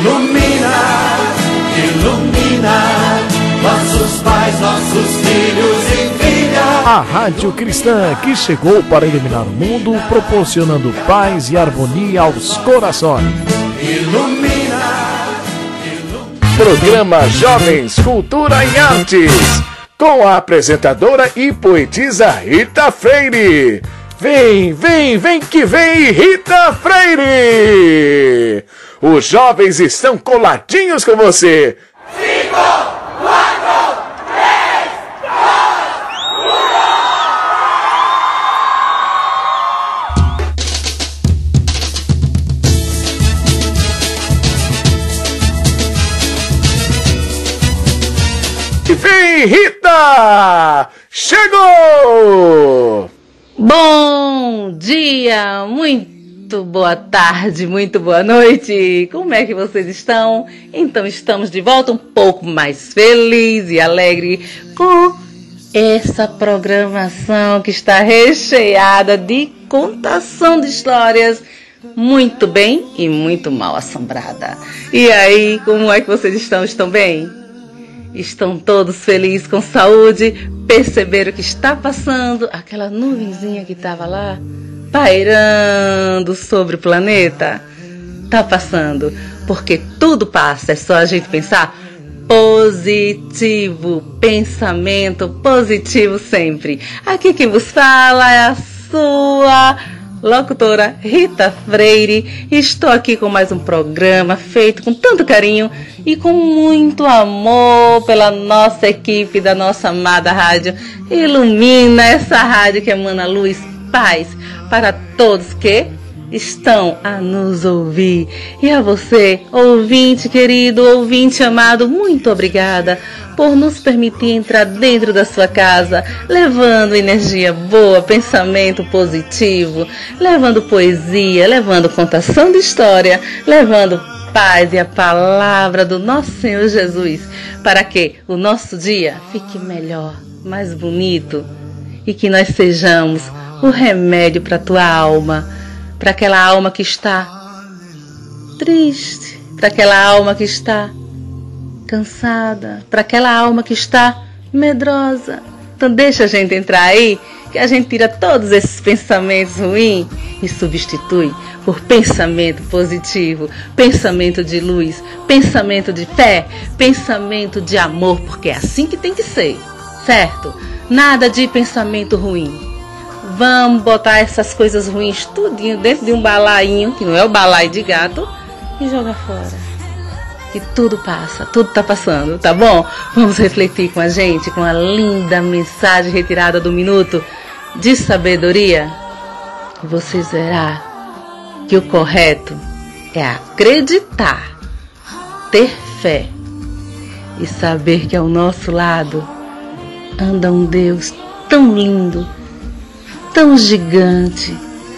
Ilumina, ilumina nossos pais, nossos filhos e filhas. A Rádio Cristã que chegou para iluminar o mundo, proporcionando paz e harmonia aos corações. Ilumina, ilumina. Programa Jovens Cultura e Artes, com a apresentadora e poetisa Rita Freire. Vem, vem, vem que vem, Rita Freire! Os jovens estão coladinhos com você. Cinco, quatro, três, dois, um. Vem, Rita! Chegou! Bom dia, muito boa tarde, muito boa noite. Como é que vocês estão? Então estamos de volta um pouco mais feliz e alegre com essa programação que está recheada de contação de histórias muito bem e muito mal assombrada. E aí, como é que vocês estão? Estão bem? Estão todos felizes, com saúde? Perceberam que está passando aquela nuvenzinha que estava lá, pairando sobre o planeta? Está passando, porque tudo passa, é só a gente pensar positivo, pensamento positivo sempre. Aqui quem vos fala é a sua locutora Rita Freire. Estou aqui com mais um programa feito com tanto carinho e com muito amor pela nossa equipe da nossa amada rádio. Ilumina essa rádio que emana luz, paz para todos que estão a nos ouvir. E a você, ouvinte querido, ouvinte amado, muito obrigada por nos permitir entrar dentro da sua casa, levando energia boa, pensamento positivo, levando poesia, levando contação de história, levando paz e a palavra do nosso Senhor Jesus, para que o nosso dia fique melhor, mais bonito e que nós sejamos o remédio para a tua alma, para aquela alma que está triste, para aquela alma que está cansada, para aquela alma que está medrosa. Então deixa a gente entrar aí, que a gente tira todos esses pensamentos ruins e substitui por pensamento positivo, pensamento de luz, pensamento de fé, pensamento de amor, porque é assim que tem que ser, certo? Nada de pensamento ruim. Vamos botar essas coisas ruins tudinho dentro de um balainho, que não é o balaio de gato, e jogar fora. E tudo passa, tudo tá passando, tá bom? Vamos refletir com a gente, com a linda mensagem retirada do minuto de sabedoria. Vocês verá que o correto é acreditar, ter fé e saber que ao nosso lado anda um Deus tão lindo, tão gigante,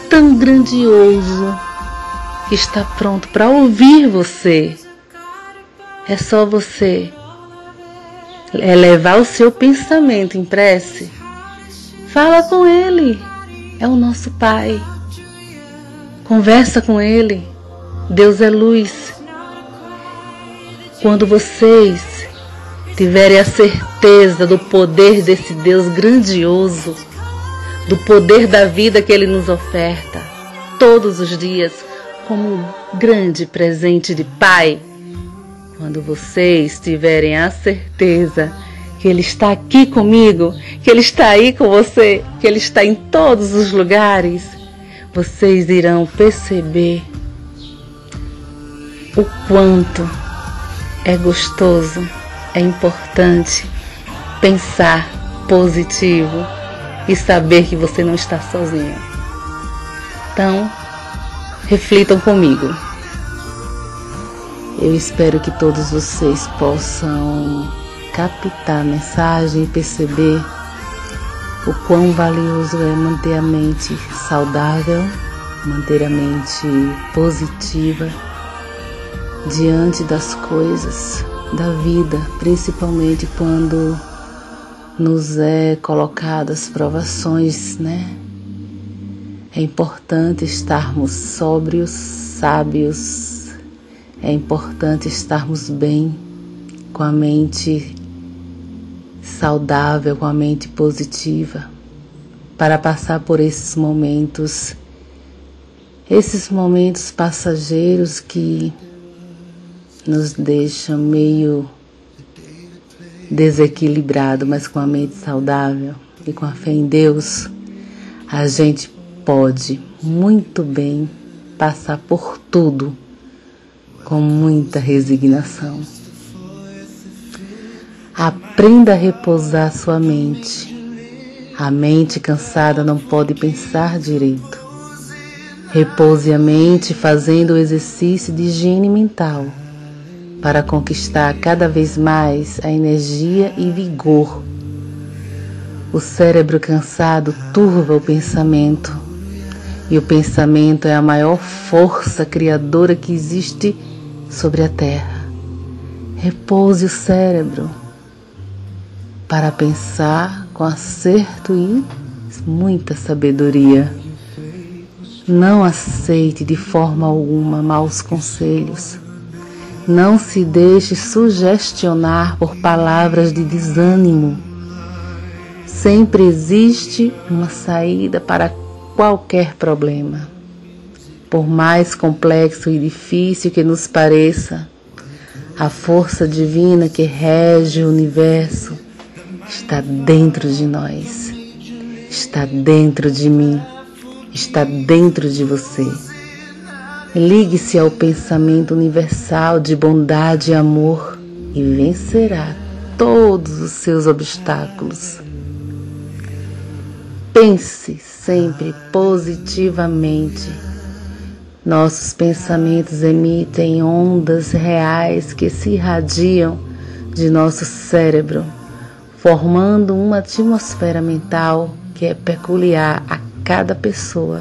tão grandioso, que está pronto para ouvir você. É só você elevar o seu pensamento em prece. Fala com Ele, é o nosso Pai. Conversa com Ele. Deus é luz. Quando vocês tiverem a certeza do poder desse Deus grandioso, do poder da vida que Ele nos oferta todos os dias como um grande presente de Pai, quando vocês tiverem a certeza que Ele está aqui comigo, que Ele está aí com você, que Ele está em todos os lugares, vocês irão perceber o quanto é gostoso, é importante pensar positivo e saber que você não está sozinho. Então, reflitam comigo. Eu espero que todos vocês possam captar a mensagem e perceber o quão valioso é manter a mente saudável, manter a mente positiva diante das coisas da vida, principalmente quando nos é colocadas provações, né? É importante estarmos sóbrios, sábios. é importante estarmos bem, com a mente saudável, com a mente positiva, para passar por esses momentos, esses momentos passageiros que nos deixam meio desequilibrado, mas com a mente saudável e com a fé em Deus, a gente pode muito bem passar por tudo com muita resignação. Aprenda a repousar sua mente. A mente cansada não pode pensar direito. Repouse a mente fazendo o exercício de higiene mental para conquistar cada vez mais a energia e vigor. O cérebro cansado turva o pensamento, e o pensamento é a maior força criadora que existe sobre a terra. Repouse o cérebro para pensar com acerto e muita sabedoria. Não aceite de forma alguma maus conselhos. Não se deixe sugestionar por palavras de desânimo. Sempre existe uma saída para qualquer problema. Por mais complexo e difícil que nos pareça, a força divina que rege o universo está dentro de nós, está dentro de mim, está dentro de você. Ligue-se ao pensamento universal de bondade e amor e vencerá todos os seus obstáculos. Pense sempre positivamente. Nossos pensamentos emitem ondas reais que se irradiam de nosso cérebro, formando uma atmosfera mental que é peculiar a cada pessoa.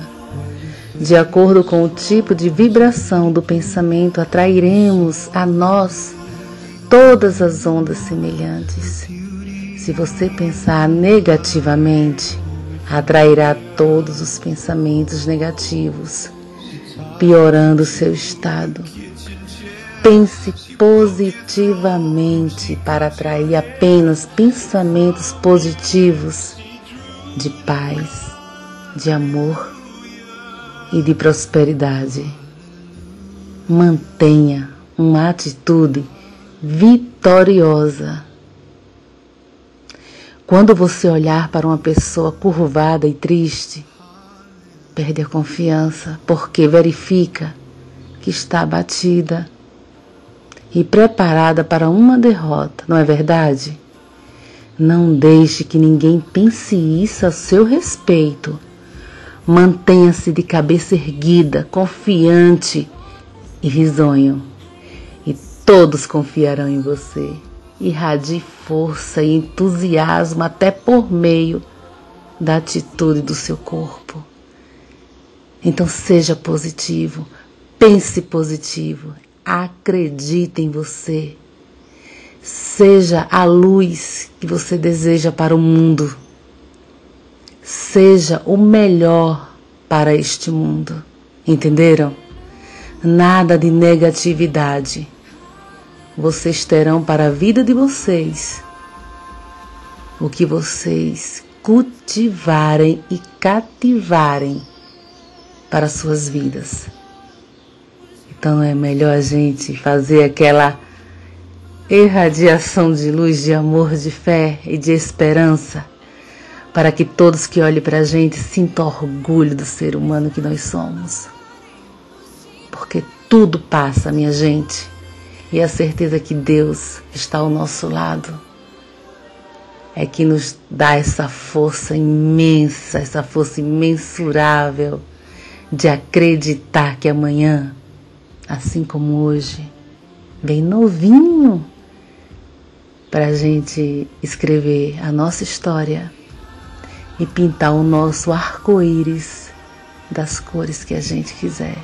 De acordo com o tipo de vibração do pensamento, atrairemos a nós todas as ondas semelhantes. Se você pensar negativamente, atrairá todos os pensamentos negativos, piorando seu estado. Pense positivamente para atrair apenas pensamentos positivos de paz, de amor e de prosperidade. Mantenha uma atitude vitoriosa. Quando você olhar para uma pessoa curvada e triste, perde a confiança, porque verifica que está abatida e preparada para uma derrota, não é verdade? Não deixe que ninguém pense isso a seu respeito Mantenha-se de cabeça erguida, confiante e risonho, e todos confiarão em você. Irradie força e entusiasmo até por meio da atitude do seu corpo. Então seja positivo, pense positivo, acredite em você. Seja a luz que você deseja para o mundo. Seja o melhor para este mundo. Entenderam? Nada de negatividade. Vocês terão para a vida de vocês o que vocês cultivarem e cativarem para suas vidas. Então é melhor a gente fazer aquela irradiação de luz, de amor, de fé e de esperança para que todos que olhem para a gente sintam orgulho do ser humano que nós somos. Porque tudo passa, minha gente, e a certeza que Deus está ao nosso lado é que nos dá essa força imensa, essa força imensurável de acreditar que amanhã, assim como hoje, vem novinho para a gente escrever a nossa história e pintar o nosso arco-íris das cores que a gente quiser.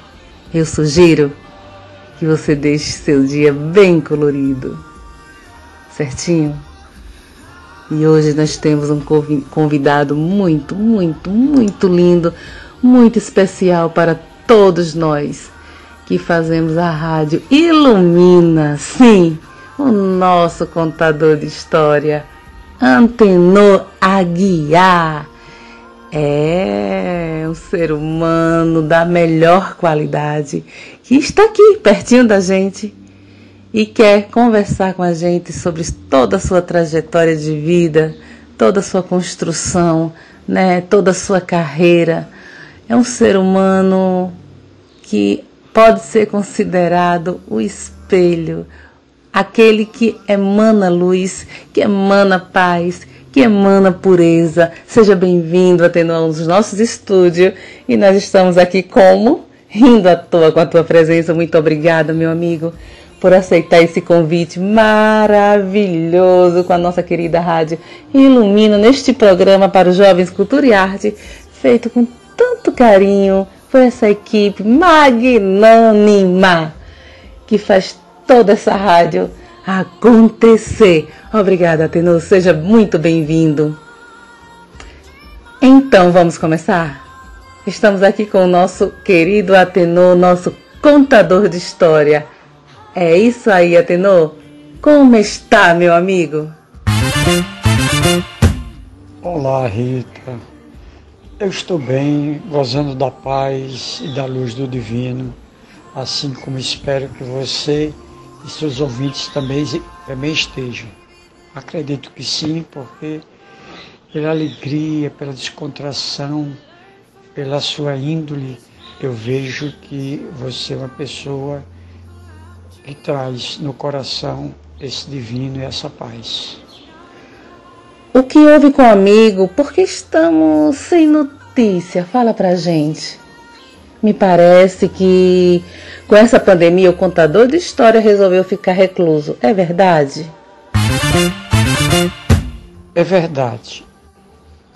Eu sugiro que você deixe seu dia bem colorido, certinho? E hoje nós temos um convidado muito, muito, muito lindo, muito especial para todos nós que fazemos a rádio ilumina, sim, o nosso contador de história, Antenor Aguiar. É um ser humano da melhor qualidade que está aqui pertinho da gente e quer conversar com a gente sobre toda a sua trajetória de vida, toda a sua construção, né, toda a sua carreira. É um ser humano que pode ser considerado o espelho, aquele que emana luz, que emana paz, que emana pureza. Seja bem-vindo a nos nossos estúdios e nós estamos aqui como rindo à toa com a tua presença. Muito obrigada, meu amigo por aceitar esse convite maravilhoso com a nossa querida rádio Ilumina neste programa para os jovens Cultura e Arte, feito com tanto carinho por essa equipe magnânima que faz toda essa rádio acontecer. Obrigada, Atenor, seja muito bem-vindo. Então vamos começar? Estamos aqui com o nosso querido Atenor, nosso contador de história. É isso aí, Atenor. Como está, meu amigo? Olá, Rita. Eu estou bem, gozando da paz e da luz do Divino, assim como espero que você e seus ouvintes também, também estejam. Acredito que sim, porque pela alegria, pela descontração, pela sua índole, eu vejo que você é uma pessoa que traz no coração esse divino e essa paz. O que houve com o amigo? Por que estamos sem notícia? Fala pra gente. Me parece que com essa pandemia o contador de história resolveu ficar recluso. É verdade? É verdade.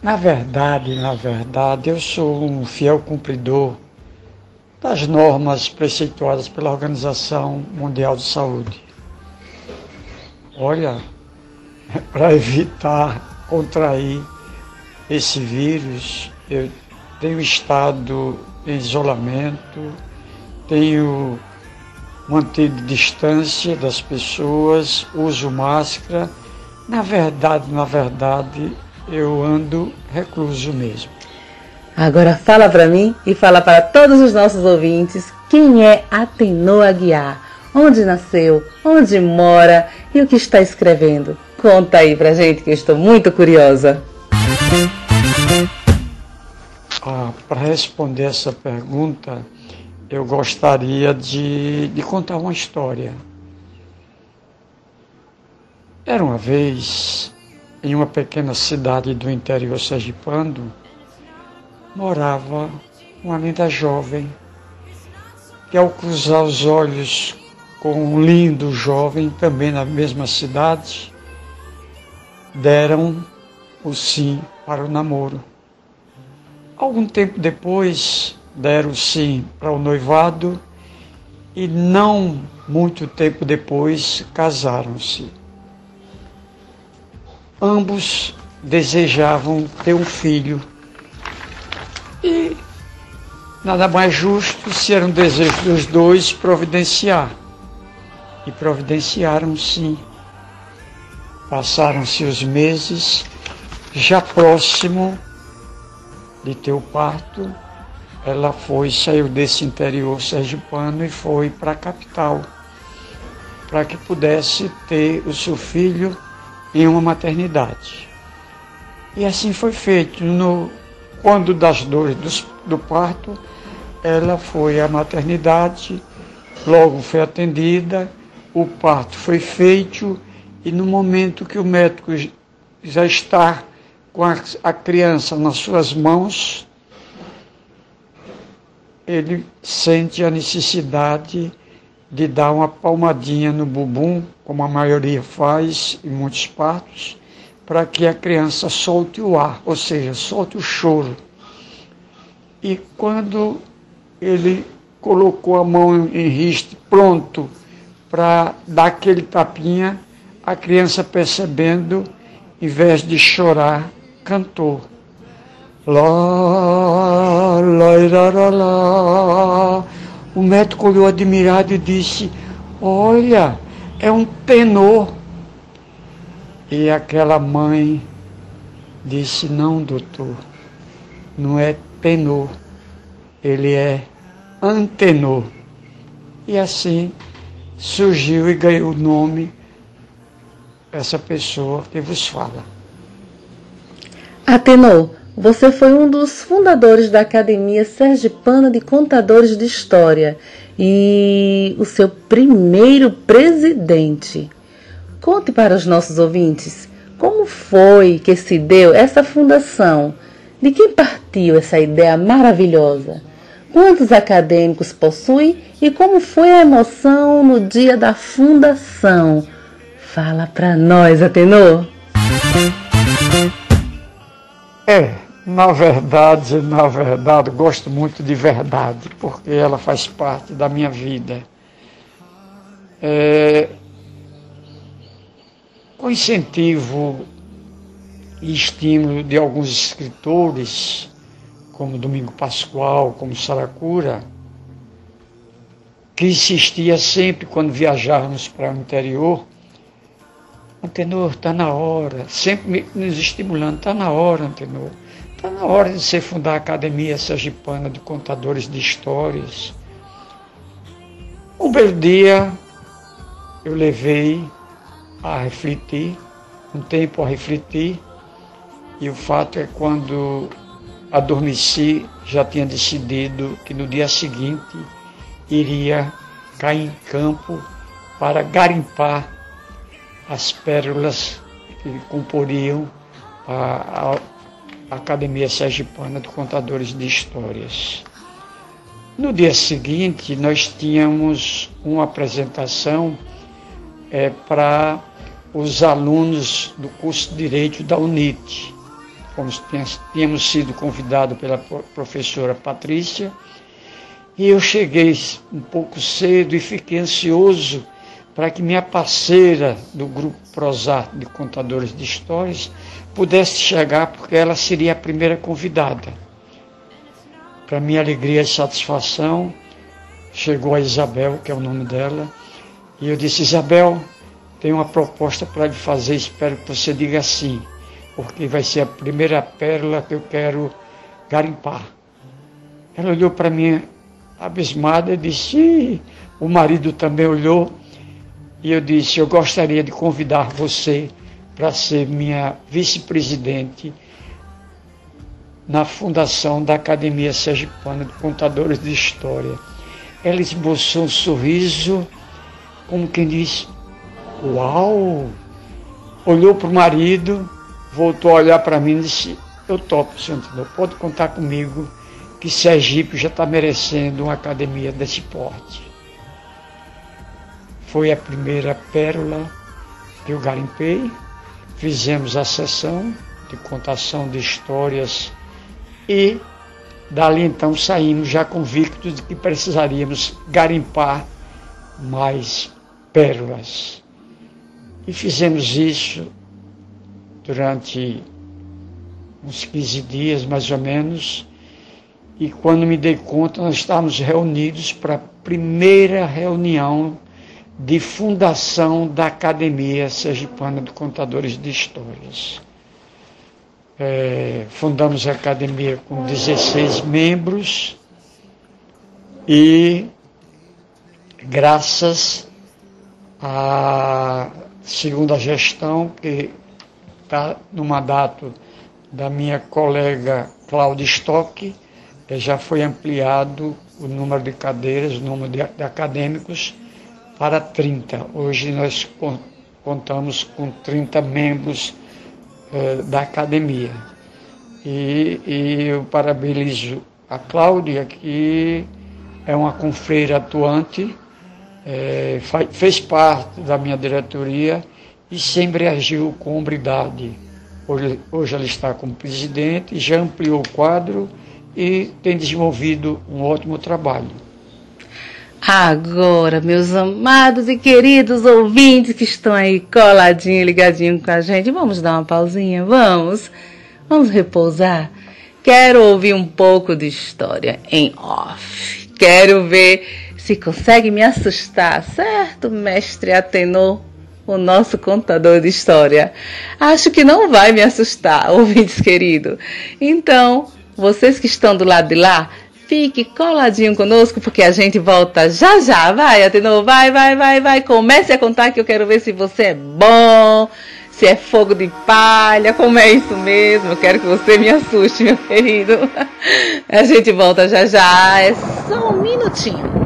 Na verdade, na verdade, eu sou um fiel cumpridor das normas preceituadas pela Organização Mundial de Saúde. Olha, para evitar contrair esse vírus, eu tenho estado em isolamento, tenho mantido distância das pessoas, uso máscara. Na verdade, na verdade, eu ando recluso mesmo. Agora fala para mim e fala para todos os nossos ouvintes quem é Atenor Aguiar, onde nasceu, onde mora e o que está escrevendo. Conta aí pra gente que eu estou muito curiosa. Ah, para responder essa pergunta, eu gostaria de, de contar uma história. Era uma vez, em uma pequena cidade do interior sergipano, morava uma linda jovem que, ao cruzar os olhos com um lindo jovem, também na mesma cidade, deram o sim para o namoro. Algum tempo depois, deram sim para o noivado e não muito tempo depois casaram-se. Ambos desejavam ter um filho e nada mais justo se era um desejo dos dois providenciar. E providenciaram sim. Passaram-se os meses, já próximo de ter o parto, ela foi, saiu desse interior sergipano e foi para a capital, para que pudesse ter o seu filho em uma maternidade. E assim foi feito. No quando das dores do, do parto, ela foi à maternidade, logo foi atendida, o parto foi feito e no momento que o médico já está com a, a criança nas suas mãos, ele sente a necessidade de dar uma palmadinha no bumbum, como a maioria faz em muitos partos, para que a criança solte o ar, ou seja, solte o choro. E quando ele colocou a mão em riste, pronto para dar aquele tapinha, a criança percebendo, em vez de chorar, cantou. Lá, lá, lá, lá, O médico olhou admirado e disse: Olha, é um tenor. E aquela mãe disse: Não, doutor, não é tenor, ele é antenor. E assim surgiu e ganhou o nome essa pessoa que vos fala. Atenor, você foi um dos fundadores da Academia Sergipana de Contadores de História e o seu primeiro presidente. Conte para os nossos ouvintes como foi que se deu essa fundação? De quem partiu essa ideia maravilhosa? Quantos acadêmicos possui e como foi a emoção no dia da fundação? Fala para nós, Atenor. É, na verdade, na verdade, gosto muito de verdade, porque ela faz parte da minha vida. É, com incentivo e estímulo de alguns escritores, como Domingo Pascoal, como Saracura, que insistia sempre quando viajávamos para o interior, Antenor, está na hora, sempre nos estimulando, está na hora, Antenor, está na hora de você fundar a Academia Sergipana de Contadores de Histórias. Um belo dia eu levei a refletir, um tempo a refletir, e o fato é quando adormeci, já tinha decidido que no dia seguinte iria cair em campo para garimpar as pérolas que comporiam a, a Academia Sergipana de Contadores de Histórias. No dia seguinte, nós tínhamos uma apresentação é, para os alunos do curso de Direito da UNIT. Fomos, tínhamos sido convidados pela professora Patrícia e eu cheguei um pouco cedo e fiquei ansioso para que minha parceira do grupo Prosar de Contadores de Histórias pudesse chegar, porque ela seria a primeira convidada. Para minha alegria e satisfação, chegou a Isabel, que é o nome dela, e eu disse: Isabel, tenho uma proposta para lhe fazer, espero que você diga sim, porque vai ser a primeira pérola que eu quero garimpar. Ela olhou para mim abismada e disse: o marido também olhou, e eu disse: eu gostaria de convidar você para ser minha vice-presidente na fundação da Academia Sergipana de Contadores de História. Ela esboçou um sorriso, como quem diz: Uau! Olhou para o marido, voltou a olhar para mim e disse: Eu topo, senhor Antônio, pode contar comigo que Sergipe já está merecendo uma academia desse porte. Foi a primeira pérola que eu garimpei, fizemos a sessão de contação de histórias e dali então saímos já convictos de que precisaríamos garimpar mais pérolas. E fizemos isso durante uns 15 dias, mais ou menos. E quando me dei conta, nós estávamos reunidos para a primeira reunião de fundação da Academia Sergipana de Contadores de Histórias. É, fundamos a academia com 16 membros e, graças a segunda gestão, que está no mandato da minha colega Cláudia Stock, já foi ampliado o número de cadeiras, o número de, de acadêmicos para 30. Hoje nós contamos com 30 membros eh, da academia. E, e eu parabenizo a Cláudia, que é uma confreira atuante, é, fez parte da minha diretoria e sempre agiu com hombridade. Hoje, hoje ela está como presidente, já ampliou o quadro e tem desenvolvido um ótimo trabalho. Agora, meus amados e queridos ouvintes que estão aí coladinho, ligadinho com a gente, vamos dar uma pausinha, vamos? Vamos repousar? Quero ouvir um pouco de história em off. quero ver se consegue me assustar, certo, mestre Atenor? O nosso contador de história. Acho que não vai me assustar, ouvintes querido. Então, vocês que estão do lado de lá, fique coladinho conosco, porque a gente volta já já. Vai, Atenor, vai, vai, vai, vai. Comece a contar que eu quero ver se você é bom, se é fogo de palha, como é isso mesmo. Eu quero que você me assuste, meu querido. A gente volta já já. É só um minutinho.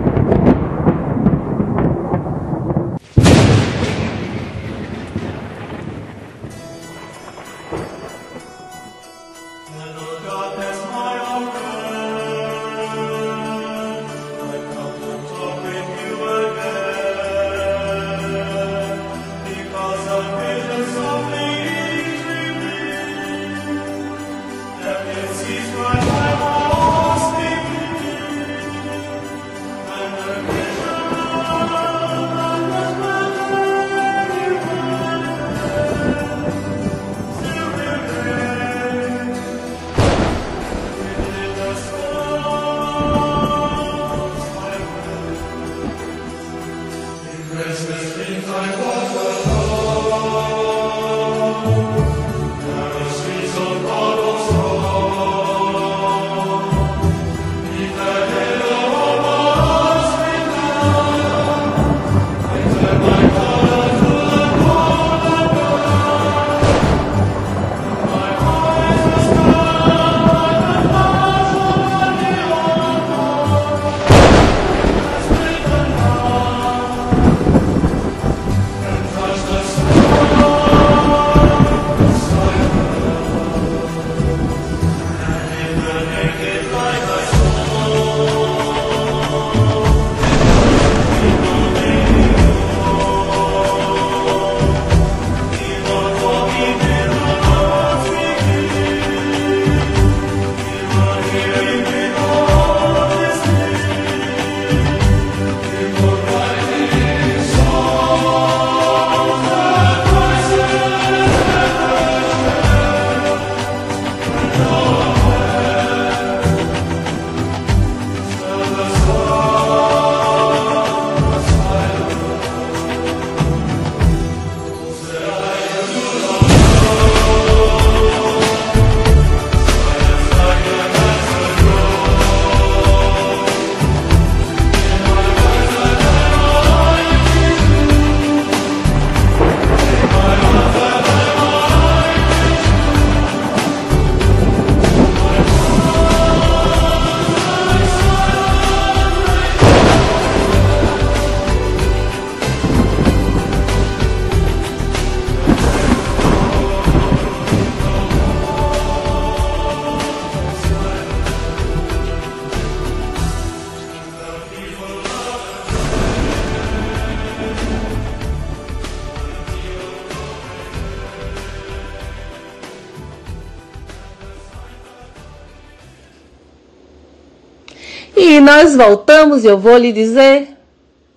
Nós voltamos e eu vou lhe dizer.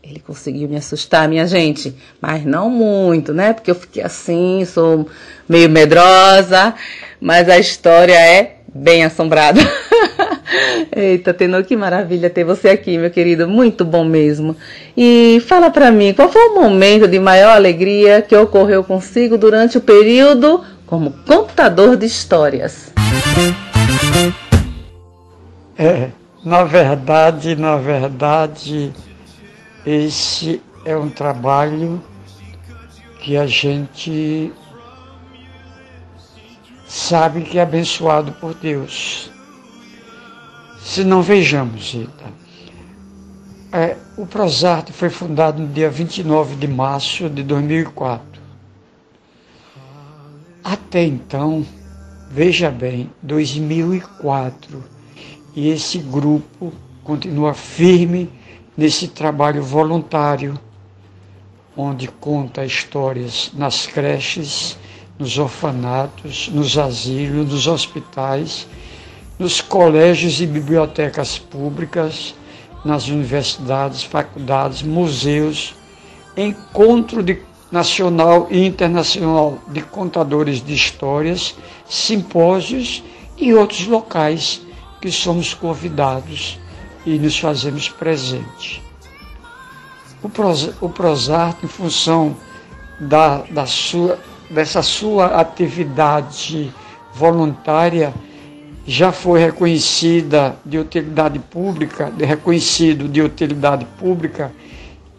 Ele conseguiu me assustar, minha gente, mas não muito, né? Porque eu fiquei assim, sou meio medrosa, mas a história é bem assombrada. Eita, Tenor, que maravilha ter você aqui, meu querido, muito bom mesmo. E fala para mim, qual foi o momento de maior alegria que ocorreu consigo durante o período como contador de histórias? É, na verdade, na verdade, esse é um trabalho que a gente sabe que é abençoado por Deus. Se não vejamos, Rita. É, o Prosarte foi fundado no dia 29 de março de 2004. Até então, veja bem, 2004 e esse grupo continua firme nesse trabalho voluntário, onde conta histórias nas creches, nos orfanatos, nos asilos, nos hospitais, nos colégios e bibliotecas públicas, nas universidades, faculdades, museus, encontro de nacional e internacional de contadores de histórias, simpósios e outros locais que somos convidados e nos fazemos presente. O, Pros, o em função da, da sua, dessa sua atividade voluntária, já foi reconhecida de utilidade pública, reconhecido de utilidade pública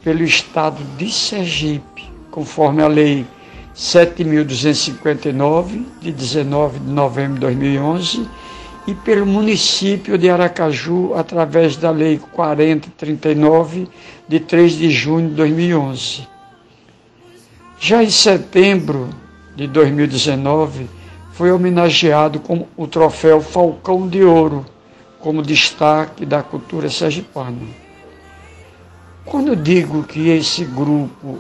pelo Estado de Sergipe, conforme a Lei 7.259, de 19 de novembro de 2011, e pelo município de Aracaju, através da Lei 4039, de 3 de junho de 2011. Já em setembro de 2019, foi homenageado com o troféu Falcão de Ouro, como destaque da cultura sergipana. Quando digo que esse grupo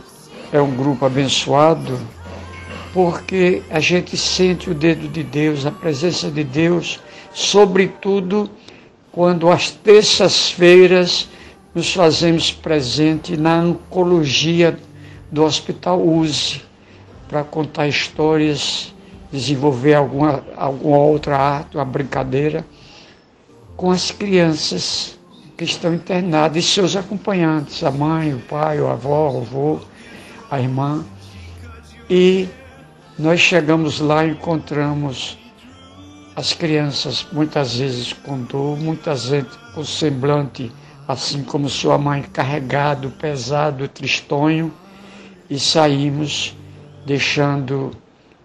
é um grupo abençoado, porque a gente sente o dedo de Deus, a presença de Deus, sobretudo quando às terças-feiras nos fazemos presente na oncologia do Hospital USE para contar histórias, desenvolver alguma, alguma outra arte, uma brincadeira com as crianças que estão internados e seus acompanhantes, a mãe, o pai, a avó, o avô, a irmã. E nós chegamos lá e encontramos as crianças, muitas vezes com dor, muitas vezes com semblante, assim como sua mãe, carregado, pesado, tristonho, e saímos deixando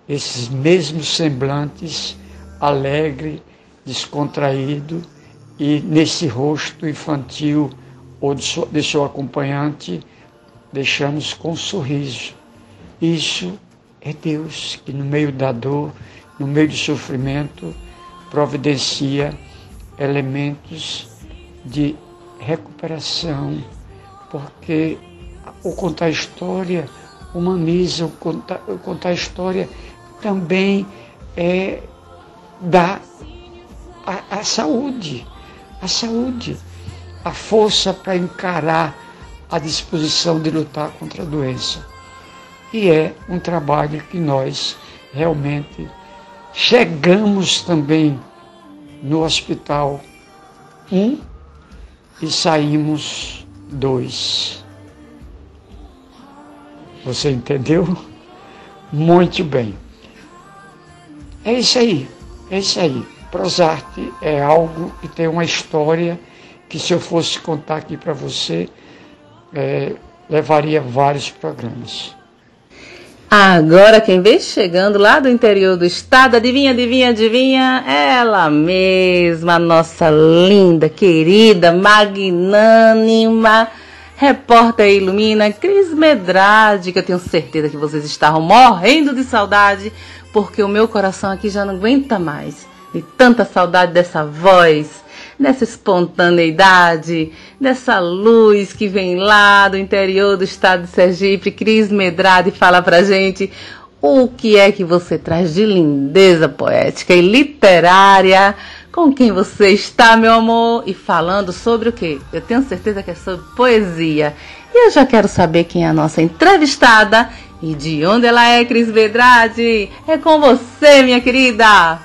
esses mesmos semblantes alegre, descontraído e nesse rosto infantil ou de seu acompanhante, deixamos com um sorriso. Isso é Deus que no meio da dor, no meio do sofrimento, providencia elementos de recuperação, porque o contar história humaniza, o contar, o contar história também é dar a, a saúde a saúde, a força para encarar a disposição de lutar contra a doença. E é um trabalho que nós realmente chegamos também no hospital um e saímos dois. Você entendeu? Muito bem. É isso aí, é isso aí. Prosarte é algo que tem uma história que, se eu fosse contar aqui para você, é, levaria vários programas. Agora quem vem chegando lá do interior do estado, adivinha, adivinha, adivinha? Ela mesma, nossa linda, querida, magnânima, repórter Ilumina, Cris Medrade, que eu tenho certeza que vocês estavam morrendo de saudade, porque o meu coração aqui já não aguenta mais. E tanta saudade dessa voz, dessa espontaneidade, dessa luz que vem lá do interior do estado de Sergipe. Cris Medrade fala pra gente o que é que você traz de lindeza poética e literária. Com quem você está, meu amor? E falando sobre o quê? Eu tenho certeza que é sobre poesia. E eu já quero saber quem é a nossa entrevistada e de onde ela é, Cris Medrade. É com você, minha querida.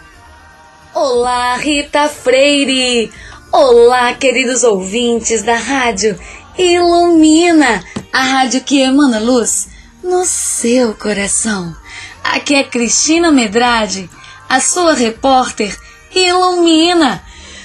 Olá, Rita Freire! Olá, queridos ouvintes da rádio Ilumina, a rádio que emana luz no seu coração. Aqui é Cristina Medrade, a sua repórter Ilumina.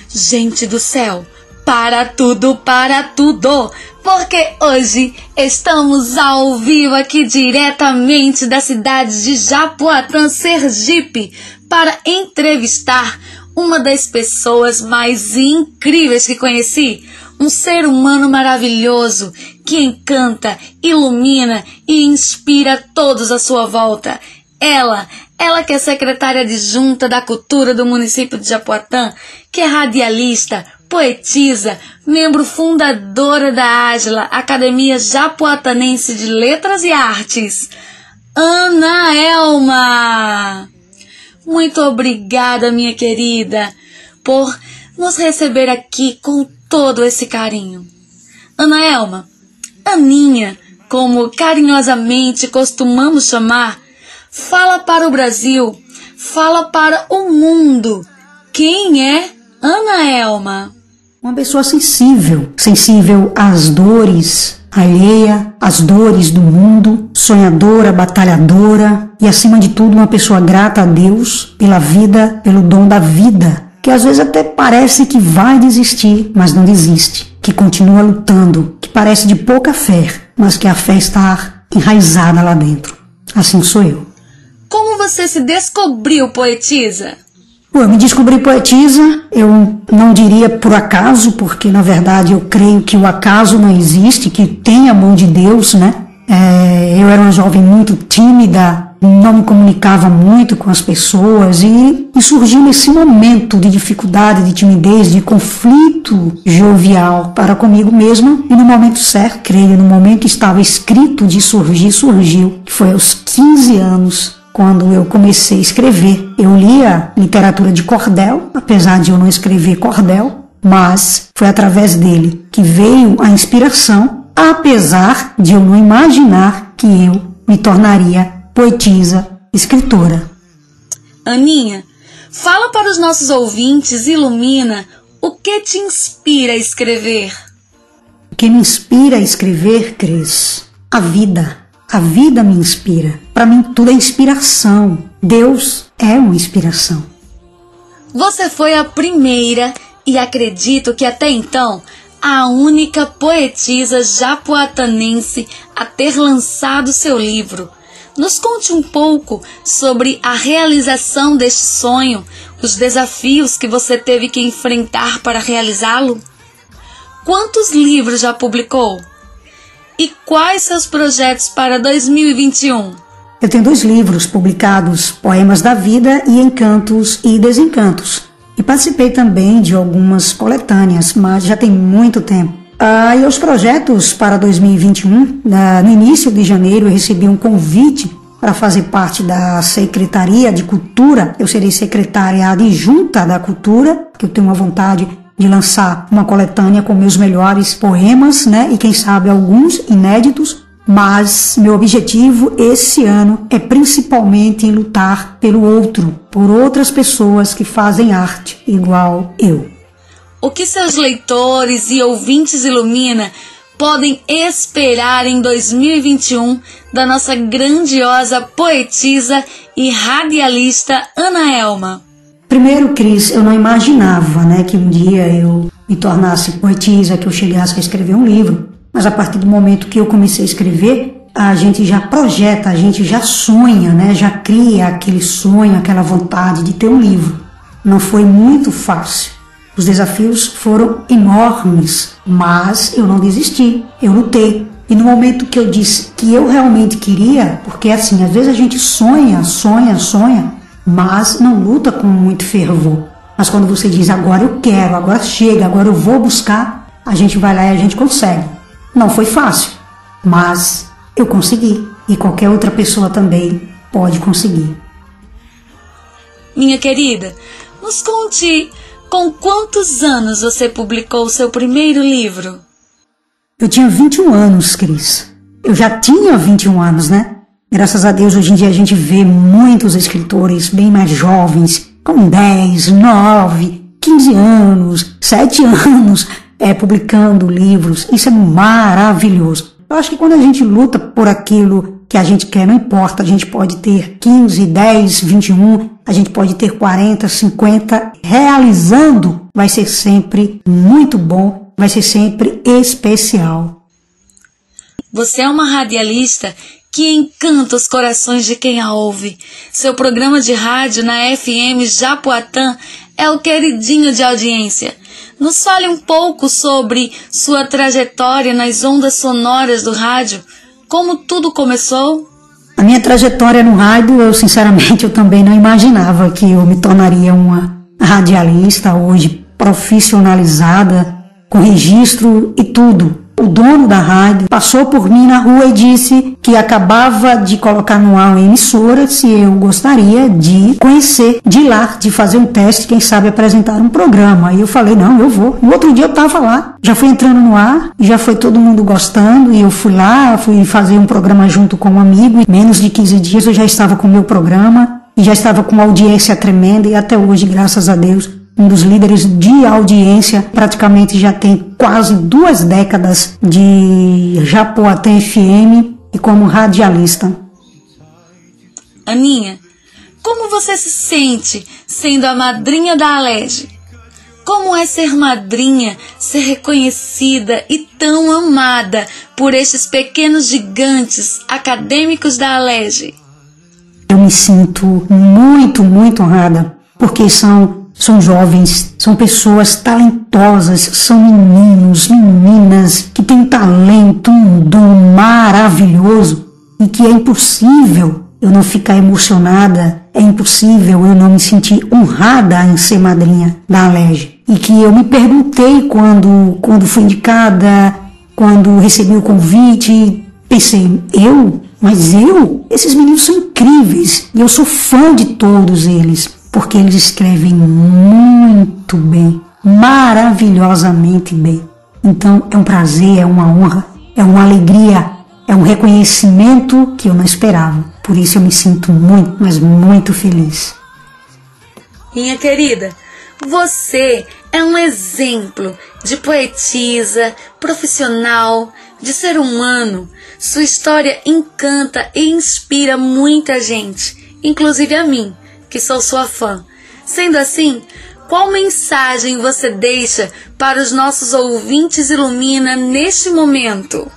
Gente do céu, para tudo, para tudo, porque hoje estamos ao vivo aqui diretamente da cidade de Japoatã, Sergipe, para entrevistar uma das pessoas mais incríveis que conheci. Um ser humano maravilhoso que encanta, ilumina e inspira todos à sua volta. Ela, ela que é secretária adjunta da cultura do município de Japoatã, que é radialista, poetisa, membro fundadora da Ágila, Academia Japoatanense de Letras e Artes. Ana Elma! Muito obrigada, minha querida, por nos receber aqui com todo esse carinho. Ana Elma, Aninha, como carinhosamente costumamos chamar, fala para o Brasil, fala para o mundo. Quem é Ana Elma? uma pessoa sensível, sensível às dores alheia, às dores do mundo, sonhadora, batalhadora e acima de tudo uma pessoa grata a Deus pela vida, pelo dom da vida, que às vezes até parece que vai desistir, mas não desiste, que continua lutando, que parece de pouca fé, mas que a fé está enraizada lá dentro. Assim sou eu. Como você se descobriu poetisa? Eu me descobri poetisa, eu não diria por acaso, porque na verdade eu creio que o acaso não existe, que tem a mão de Deus, né? É, eu era uma jovem muito tímida, não me comunicava muito com as pessoas e, e surgiu nesse momento de dificuldade, de timidez, de conflito jovial para comigo mesma e no momento certo, creio, no momento que estava escrito de surgir, surgiu, que foi aos 15 anos quando eu comecei a escrever. Eu lia literatura de cordel, apesar de eu não escrever cordel, mas foi através dele que veio a inspiração, apesar de eu não imaginar que eu me tornaria poetisa, escritora. Aninha, fala para os nossos ouvintes, ilumina o que te inspira a escrever. O que me inspira a escrever, Cris? A vida a vida me inspira. Para mim, tudo é inspiração. Deus é uma inspiração. Você foi a primeira e acredito que até então a única poetisa japoatanense a ter lançado seu livro. Nos conte um pouco sobre a realização deste sonho, os desafios que você teve que enfrentar para realizá-lo. Quantos livros já publicou? E quais seus projetos para 2021? Eu tenho dois livros publicados, Poemas da Vida e Encantos e Desencantos. E participei também de algumas coletâneas, mas já tem muito tempo. Ah, e os projetos para 2021, no início de janeiro, eu recebi um convite para fazer parte da Secretaria de Cultura. Eu serei secretária adjunta da Cultura, que eu tenho uma vontade de lançar uma coletânea com meus melhores poemas, né? E quem sabe alguns inéditos. Mas meu objetivo esse ano é principalmente lutar pelo outro, por outras pessoas que fazem arte igual eu. O que seus leitores e ouvintes Ilumina podem esperar em 2021 da nossa grandiosa poetisa e radialista Ana Elma? Primeiro, Cris, eu não imaginava né, que um dia eu me tornasse poetisa, que eu chegasse a escrever um livro. Mas a partir do momento que eu comecei a escrever, a gente já projeta, a gente já sonha, né, já cria aquele sonho, aquela vontade de ter um livro. Não foi muito fácil. Os desafios foram enormes, mas eu não desisti, eu lutei. E no momento que eu disse que eu realmente queria, porque assim, às vezes a gente sonha, sonha, sonha, mas não luta com muito fervor. Mas quando você diz agora eu quero, agora chega, agora eu vou buscar, a gente vai lá e a gente consegue. Não foi fácil, mas eu consegui e qualquer outra pessoa também pode conseguir. Minha querida, nos conte com quantos anos você publicou o seu primeiro livro? Eu tinha 21 anos, Cris. Eu já tinha 21 anos, né? Graças a Deus, hoje em dia a gente vê muitos escritores bem mais jovens, com 10, 9, 15 anos, 7 anos, é, publicando livros. Isso é maravilhoso. Eu acho que quando a gente luta por aquilo que a gente quer, não importa, a gente pode ter 15, 10, 21, a gente pode ter 40, 50, realizando vai ser sempre muito bom, vai ser sempre especial. Você é uma radialista que encanta os corações de quem a ouve. Seu programa de rádio na FM Japoatã é o queridinho de audiência. Nos fale um pouco sobre sua trajetória nas ondas sonoras do rádio, como tudo começou. A minha trajetória no rádio, eu sinceramente eu também não imaginava que eu me tornaria uma radialista hoje profissionalizada, com registro e tudo o dono da rádio passou por mim na rua e disse que acabava de colocar no ar uma emissora se eu gostaria de conhecer, de lá, de fazer um teste, quem sabe apresentar um programa. E eu falei, não, eu vou. No outro dia eu estava lá, já fui entrando no ar, já foi todo mundo gostando e eu fui lá, fui fazer um programa junto com um amigo. Em menos de 15 dias eu já estava com o meu programa e já estava com uma audiência tremenda e até hoje, graças a Deus, um dos líderes de audiência, praticamente já tem quase duas décadas de Japoatã FM e como radialista. Aninha, como você se sente sendo a madrinha da Alege? Como é ser madrinha, ser reconhecida e tão amada por estes pequenos gigantes acadêmicos da Alege? Eu me sinto muito, muito honrada, porque são, são jovens, são pessoas talentosas, são meninos, meninas que têm talento, um dom maravilhoso e que é impossível eu não ficar emocionada, é impossível eu não me sentir honrada em ser madrinha da Alege. E que eu me perguntei quando, quando fui indicada, quando recebi o convite, pensei, eu? Mas eu? Esses meninos são incríveis e eu sou fã de todos eles, porque eles escrevem muito bem, maravilhosamente bem. Então é um prazer, é uma honra, é uma alegria, é um reconhecimento que eu não esperava. Por isso eu me sinto muito, mas muito feliz. Minha querida, você é um exemplo de poetisa, profissional, de ser humano. Sua história encanta e inspira muita gente, inclusive a mim, que sou sua fã. Sendo assim, qual mensagem você deixa para os nossos ouvintes Ilumina neste momento?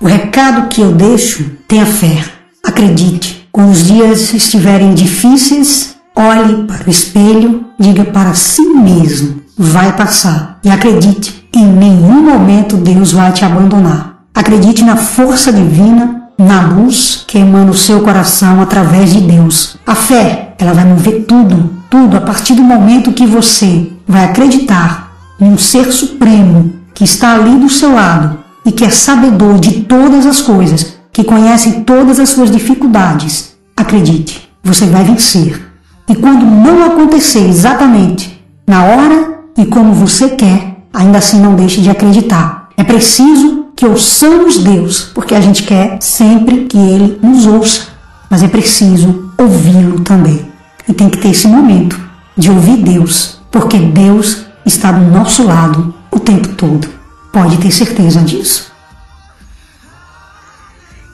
O recado que eu deixo tenha fé. Acredite, quando os dias estiverem difíceis, olhe para o espelho, diga para si mesmo: vai passar. E acredite, em nenhum momento Deus vai te abandonar. Acredite na força divina, na luz que emana o seu coração através de Deus. A fé, ela vai mover tudo, tudo a partir do momento que você vai acreditar em um ser supremo que está ali do seu lado e que é sabedor de todas as coisas que conhece todas as suas dificuldades, acredite, você vai vencer. E quando não acontecer exatamente na hora e como você quer, ainda assim não deixe de acreditar. É preciso que ouçamos Deus, porque a gente quer sempre que Ele nos ouça, mas é preciso ouvi-lo também. E tem que ter esse momento de ouvir Deus, porque Deus está do nosso lado o tempo todo. Pode ter certeza disso.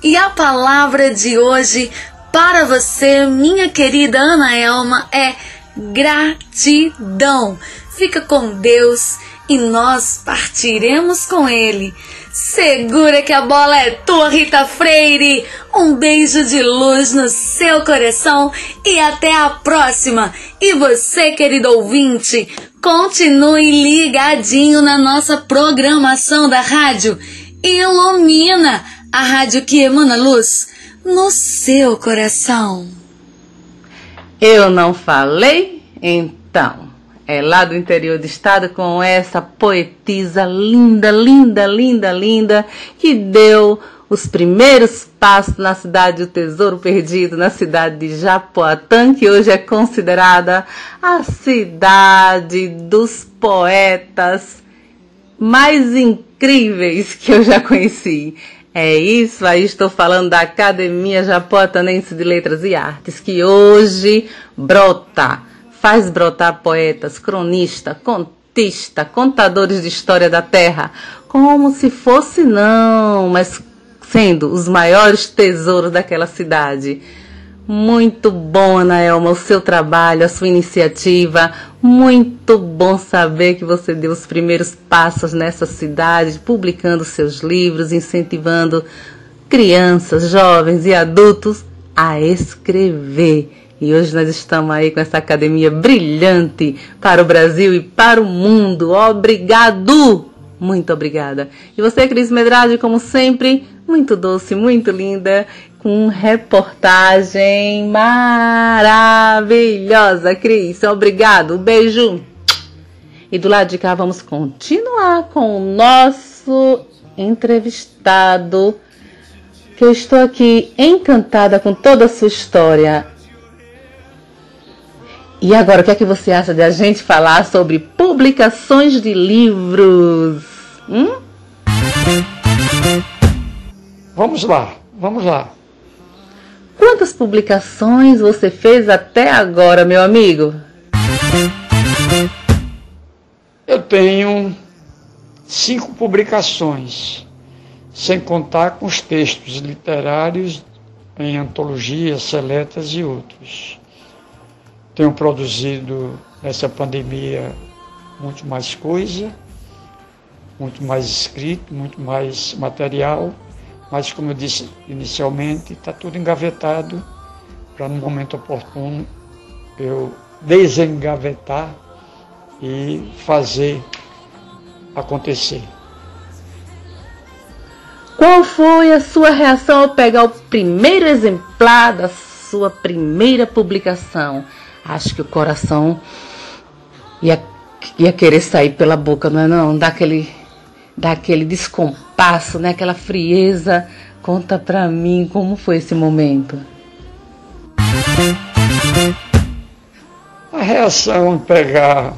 E a palavra de hoje para você, minha querida Ana Elma, é gratidão. Fica com Deus e nós partiremos com Ele. Segura que a bola é tua, Rita Freire. Um beijo de luz no seu coração e até a próxima. E você, querido ouvinte, continue ligadinho na nossa programação da rádio. Ilumina a rádio que emana luz no seu coração. Eu não falei? Então, é lá do interior do estado com essa poetisa linda, linda, linda, linda, que deu os primeiros passos na cidade do Tesouro Perdido, na cidade de Japoatã, que hoje é considerada a cidade dos poetas mais incríveis que eu já conheci. É isso aí, estou falando da Academia Japoatanense de Letras e Artes, que hoje brota, faz brotar poetas, cronista, contista, contadores de história da terra, como se fosse não, mas sendo os maiores tesouros daquela cidade. Muito bom, Ana Elma, o seu trabalho, a sua iniciativa. Muito bom saber que você deu os primeiros passos nessa cidade, publicando seus livros, incentivando crianças, jovens e adultos a escrever. E hoje nós estamos aí com essa academia brilhante para o Brasil e para o mundo. Obrigado! Muito obrigada. E você, Cris Medrade, como sempre, muito doce, muito linda com reportagem maravilhosa, Cris. Obrigado, beijo. E do lado de cá vamos continuar com o nosso entrevistado, que eu estou aqui encantada com toda a sua história. E agora, o que é que você acha de a gente falar sobre publicações de livros? Hum? Vamos lá, vamos lá. Quantas publicações você fez até agora, meu amigo? tenho cinco publicações, sem contar com os textos literários em antologias seletas e outros. Tenho produzido nessa pandemia muito mais coisa, muito mais escrito, muito mais material, mas como eu disse inicialmente, está tudo engavetado para no momento oportuno eu desengavetar e fazer acontecer. Qual foi a sua reação ao pegar o primeiro exemplar da sua primeira publicação? Acho que o coração ia, ia querer sair pela boca, não é não? Daquele, daquele descompasso, né? Aquela frieza. Conta pra mim como foi esse momento. A reação em pegar.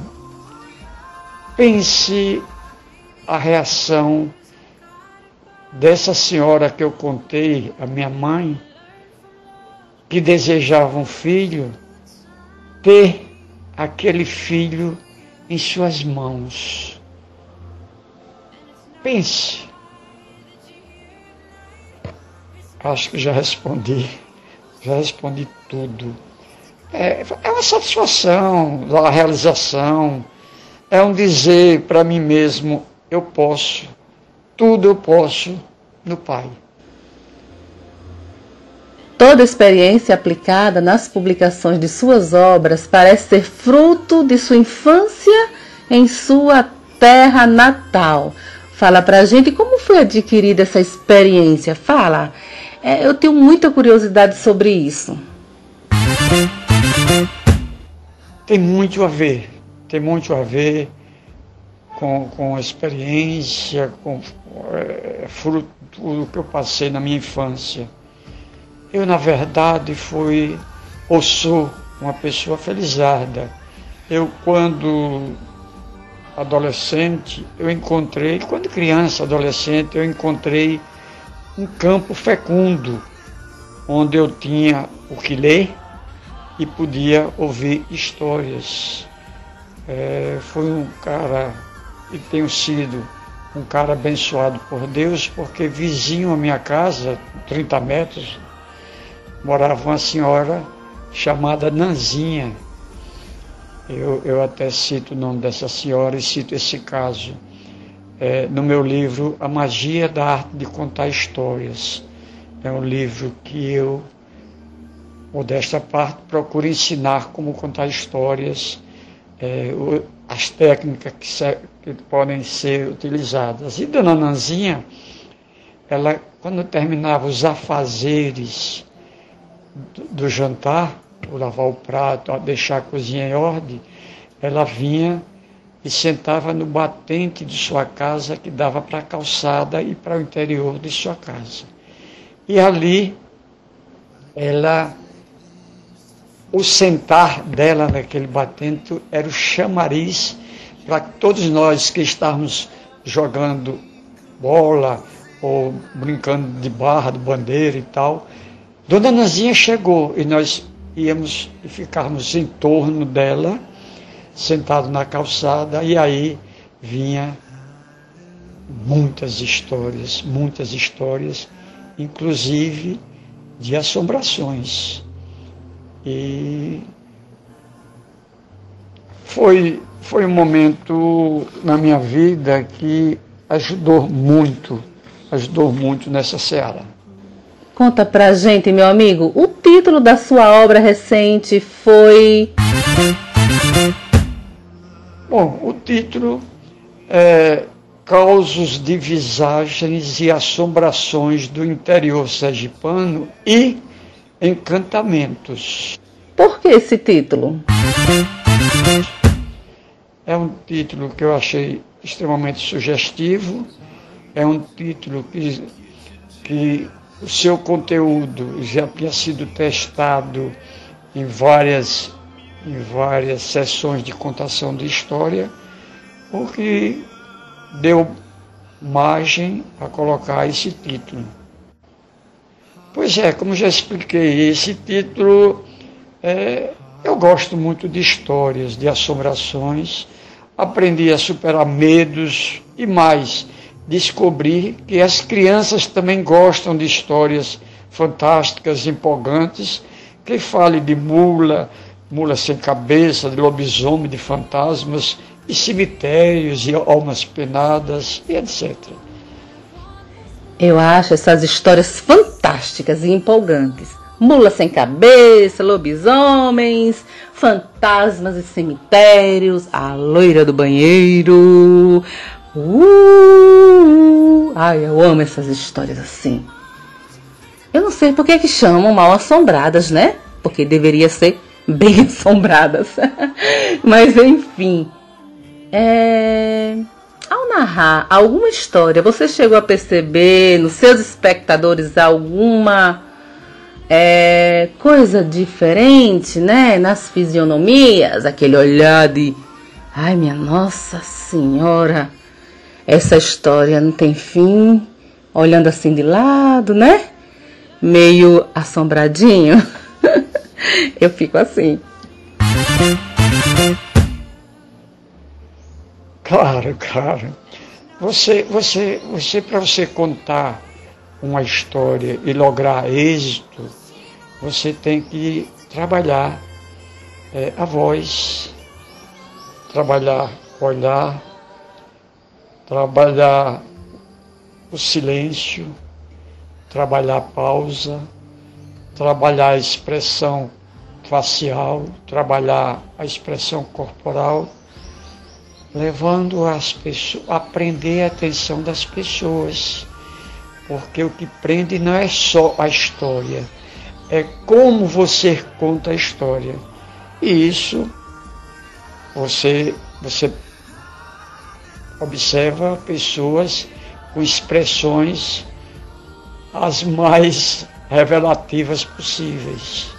Pense a reação dessa senhora que eu contei, a minha mãe, que desejava um filho, ter aquele filho em suas mãos. Pense. Acho que já respondi, já respondi tudo. É, é uma satisfação, uma realização, é um dizer para mim mesmo: eu posso, tudo eu posso no Pai. Toda experiência aplicada nas publicações de suas obras parece ser fruto de sua infância em sua terra natal. Fala pra gente como foi adquirida essa experiência. Fala. É, eu tenho muita curiosidade sobre isso. Tem muito a ver, tem muito a ver com, com a experiência, com é, fruto do que eu passei na minha infância. Eu, na verdade, fui ou sou uma pessoa felizarda. Eu, quando adolescente, eu encontrei, quando criança, adolescente, eu encontrei um campo fecundo, onde eu tinha o que ler e podia ouvir histórias. É, foi um cara e tenho sido um cara abençoado por Deus, porque vizinho à minha casa, 30 metros, morava uma senhora chamada Nanzinha. Eu, eu até cito o nome dessa senhora e cito esse caso é, no meu livro A Magia da Arte de Contar Histórias. É um livro que eu, modesta parte, procuro ensinar como contar histórias. É, as técnicas que, se, que, podem ser utilizadas. E Dona Nanzinha, ela, quando terminava os afazeres do, jantar, o lavar o prato, deixar a cozinha em ordem, ela vinha e sentava no batente de sua casa que dava para a calçada e para o interior de sua casa. E ali ela o sentar dela naquele batente era o chamariz para todos nós que estávamos jogando bola ou brincando de barra, de bandeira e tal. Dona Nanzinha chegou e nós íamos ficávamos em torno dela, sentados na calçada, e aí vinha muitas histórias, muitas histórias, inclusive de assombrações. E foi, foi um momento na minha vida que ajudou muito, ajudou muito nessa seara. Conta pra gente, meu amigo, o título da sua obra recente foi. Bom, o título é Causos de Visagens e Assombrações do Interior Sergipano e Encantamentos. Por que esse título? É um título que eu achei extremamente sugestivo, é um título que, que o seu conteúdo já tinha sido testado em várias, em várias sessões de contação de história, o que deu margem a colocar esse título. Pois é, como já expliquei, esse título, é, eu gosto muito de histórias, de assombrações, aprendi a superar medos e mais, descobri que as crianças também gostam de histórias fantásticas, empolgantes, que fale de mula, mula sem cabeça, de lobisomem, de fantasmas, e cemitérios, e almas penadas, e etc. Eu acho essas histórias fantásticas e empolgantes. Mula sem cabeça, lobisomens, fantasmas e cemitérios, a loira do banheiro. Uh, ai, eu amo essas histórias assim. Eu não sei por que, que chamam mal assombradas, né? Porque deveria ser bem assombradas. Mas enfim. É... Ao narrar alguma história, você chegou a perceber nos seus espectadores alguma é, coisa diferente, né? Nas fisionomias, aquele olhar de. Ai, minha Nossa Senhora, essa história não tem fim. Olhando assim de lado, né? Meio assombradinho. Eu fico assim. Claro, claro. Você, você, você para você contar uma história e lograr êxito, você tem que trabalhar é, a voz, trabalhar o olhar, trabalhar o silêncio, trabalhar a pausa, trabalhar a expressão facial, trabalhar a expressão corporal, levando as pessoas a prender a atenção das pessoas porque o que prende não é só a história, é como você conta a história. E isso você, você observa pessoas com expressões as mais revelativas possíveis.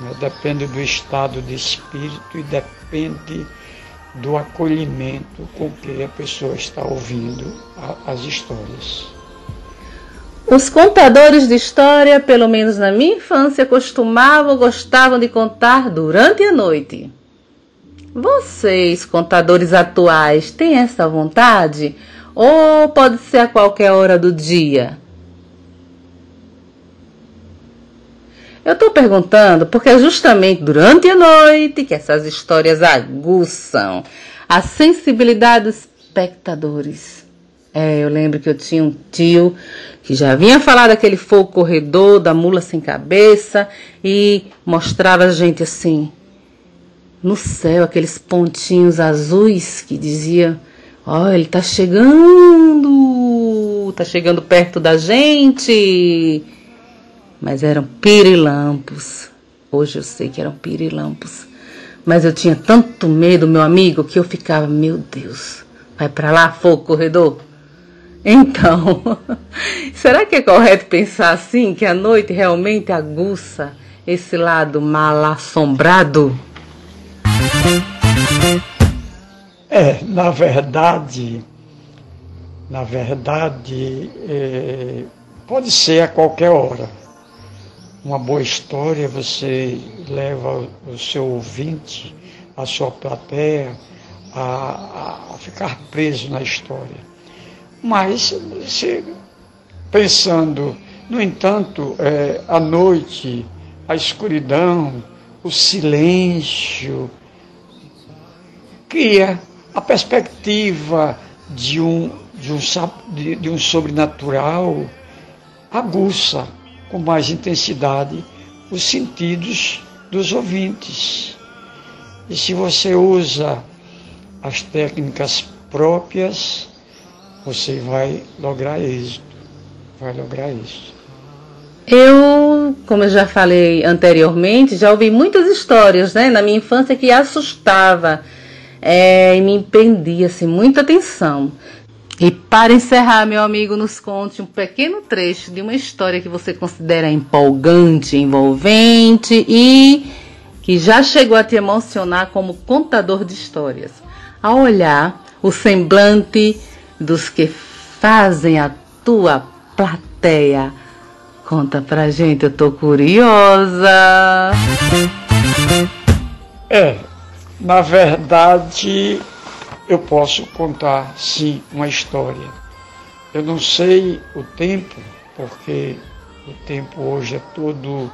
Né? Depende do estado de espírito e depende do acolhimento com que a pessoa está ouvindo as histórias. Os contadores de história, pelo menos na minha infância, costumavam gostavam de contar durante a noite. Vocês, contadores atuais, têm essa vontade? Ou pode ser a qualquer hora do dia? Eu estou perguntando porque é justamente durante a noite que essas histórias aguçam a sensibilidade dos espectadores. É, eu lembro que eu tinha um tio que já vinha falar daquele fogo corredor, da mula sem cabeça e mostrava a gente assim, no céu, aqueles pontinhos azuis que dizia: Ó, oh, ele tá chegando, tá chegando perto da gente. Mas eram pirilampos. Hoje eu sei que eram pirilampos. Mas eu tinha tanto medo, meu amigo, que eu ficava: Meu Deus, vai para lá, fogo corredor. Então, será que é correto pensar assim, que a noite realmente aguça esse lado mal assombrado? É, na verdade, na verdade, é, pode ser a qualquer hora. Uma boa história você leva o seu ouvinte, a sua plateia, a, a ficar preso na história mas, se, pensando, no entanto, é, a noite, a escuridão, o silêncio, cria a perspectiva de um, de um, de, de um sobrenatural, aguça com mais intensidade os sentidos dos ouvintes. E se você usa as técnicas próprias, você vai lograr êxito. Vai lograr isso. Eu, como eu já falei anteriormente, já ouvi muitas histórias né, na minha infância que assustava é, e me impedia assim, muita atenção. E para encerrar, meu amigo, nos conte um pequeno trecho de uma história que você considera empolgante, envolvente e que já chegou a te emocionar como contador de histórias. Ao olhar o semblante dos que fazem a tua plateia. Conta pra gente, eu tô curiosa. É, na verdade, eu posso contar sim uma história. Eu não sei o tempo, porque o tempo hoje é todo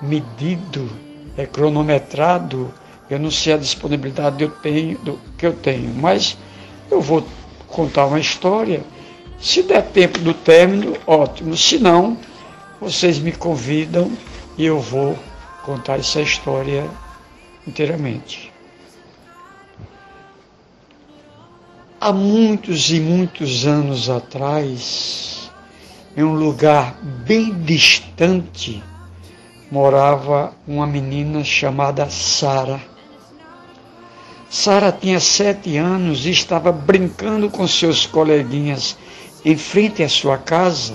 medido, é cronometrado. Eu não sei a disponibilidade eu tenho, do, que eu tenho, mas eu vou contar uma história. Se der tempo do término, ótimo. Se não, vocês me convidam e eu vou contar essa história inteiramente. Há muitos e muitos anos atrás, em um lugar bem distante, morava uma menina chamada Sara. Sara tinha sete anos e estava brincando com seus coleguinhas em frente à sua casa,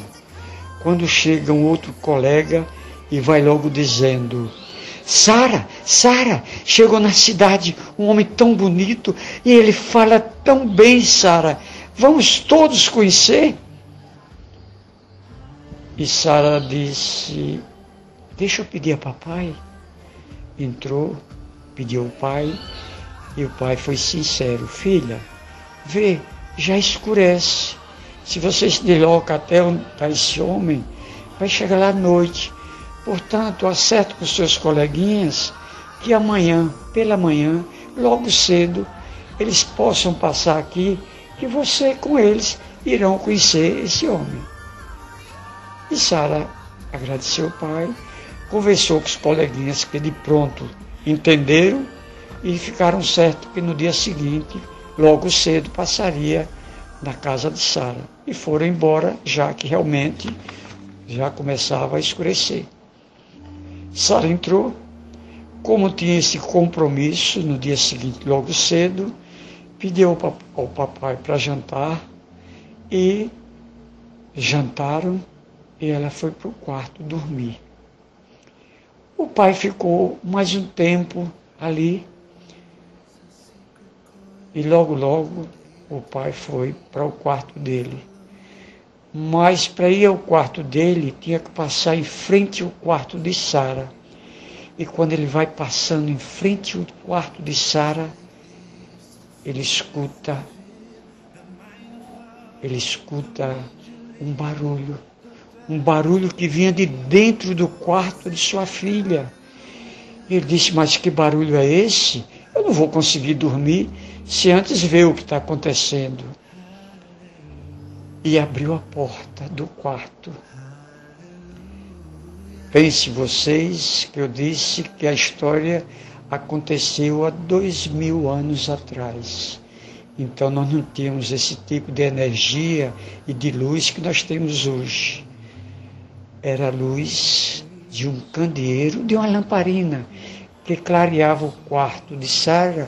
quando chega um outro colega e vai logo dizendo: Sara, Sara, chegou na cidade um homem tão bonito e ele fala tão bem, Sara. Vamos todos conhecer? E Sara disse: Deixa eu pedir a papai. Entrou, pediu ao pai e o pai foi sincero: Filha, vê, já escurece. Se você se desloca até onde está esse homem, vai chegar lá à noite. Portanto, acerte com seus coleguinhas que amanhã, pela manhã, logo cedo, eles possam passar aqui, que você com eles irão conhecer esse homem. E Sara agradeceu ao pai, conversou com os coleguinhas que de pronto entenderam e ficaram certos que no dia seguinte, logo cedo, passaria na casa de Sara. E foram embora, já que realmente já começava a escurecer. Sara entrou, como tinha esse compromisso no dia seguinte, logo cedo, pediu ao papai para jantar e jantaram e ela foi para o quarto dormir. O pai ficou mais um tempo ali e logo, logo o pai foi para o quarto dele. Mas para ir ao quarto dele, tinha que passar em frente ao quarto de Sara. E quando ele vai passando em frente ao quarto de Sara, ele escuta ele escuta um barulho, um barulho que vinha de dentro do quarto de sua filha. Ele disse: Mas que barulho é esse? Eu não vou conseguir dormir se antes ver o que está acontecendo. E abriu a porta do quarto. Pense vocês que eu disse que a história aconteceu há dois mil anos atrás. Então nós não tínhamos esse tipo de energia e de luz que nós temos hoje. Era a luz de um candeeiro, de uma lamparina que clareava o quarto de Sara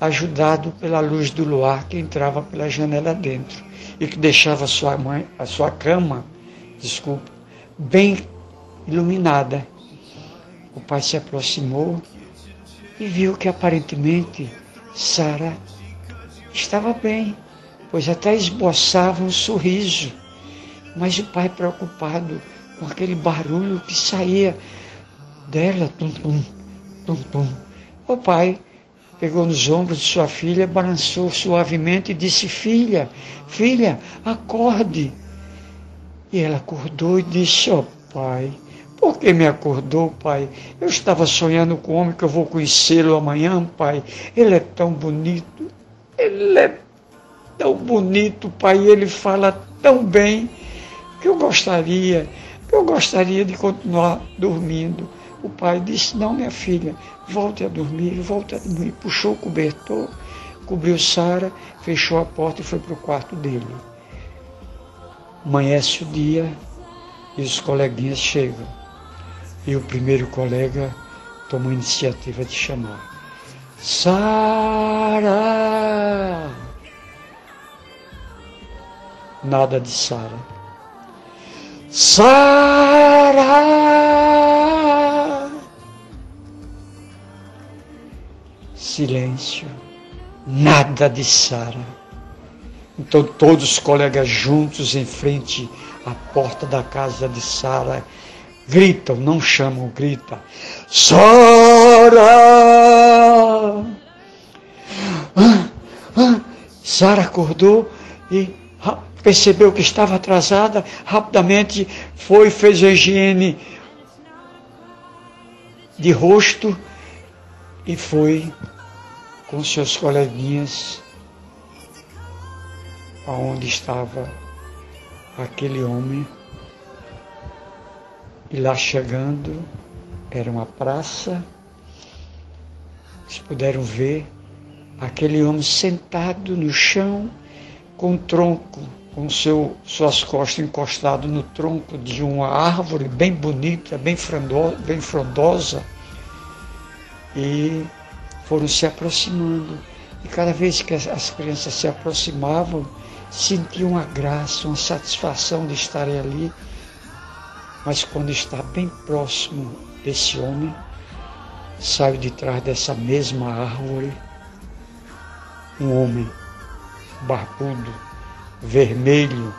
ajudado pela luz do luar que entrava pela janela dentro e que deixava a sua mãe, a sua cama, desculpa, bem iluminada. O pai se aproximou e viu que aparentemente Sara estava bem, pois até esboçava um sorriso. Mas o pai preocupado com aquele barulho que saía dela, tum tum, tum tum. O pai pegou nos ombros de sua filha, balançou suavemente e disse: Filha, filha, acorde. E ela acordou e disse: Ó oh, pai, por que me acordou, pai? Eu estava sonhando com o homem que eu vou conhecê-lo amanhã, pai. Ele é tão bonito, ele é tão bonito, pai. Ele fala tão bem que eu gostaria, que eu gostaria de continuar dormindo. O pai disse: Não, minha filha, volte a dormir, volte a dormir. Puxou o cobertor, cobriu Sara, fechou a porta e foi para o quarto dele. Amanhece o dia e os coleguinhas chegam. E o primeiro colega toma a iniciativa de chamar. Sara! Nada de Sara. Sara! Silêncio. Nada de Sara. Então todos os colegas juntos em frente à porta da casa de Sara gritam, não chamam, gritam. Sara! Ah, ah, Sara acordou e percebeu que estava atrasada, rapidamente foi, fez a higiene de rosto e foi com seus coleguinhas aonde estava aquele homem. E lá chegando, era uma praça, eles puderam ver aquele homem sentado no chão, com um tronco, com seu, suas costas encostadas no tronco de uma árvore bem bonita, bem frondosa, bem frondosa. E foram se aproximando. E cada vez que as crianças se aproximavam, sentiam uma graça, uma satisfação de estarem ali. Mas quando está bem próximo desse homem, sai de trás dessa mesma árvore um homem barbudo, vermelho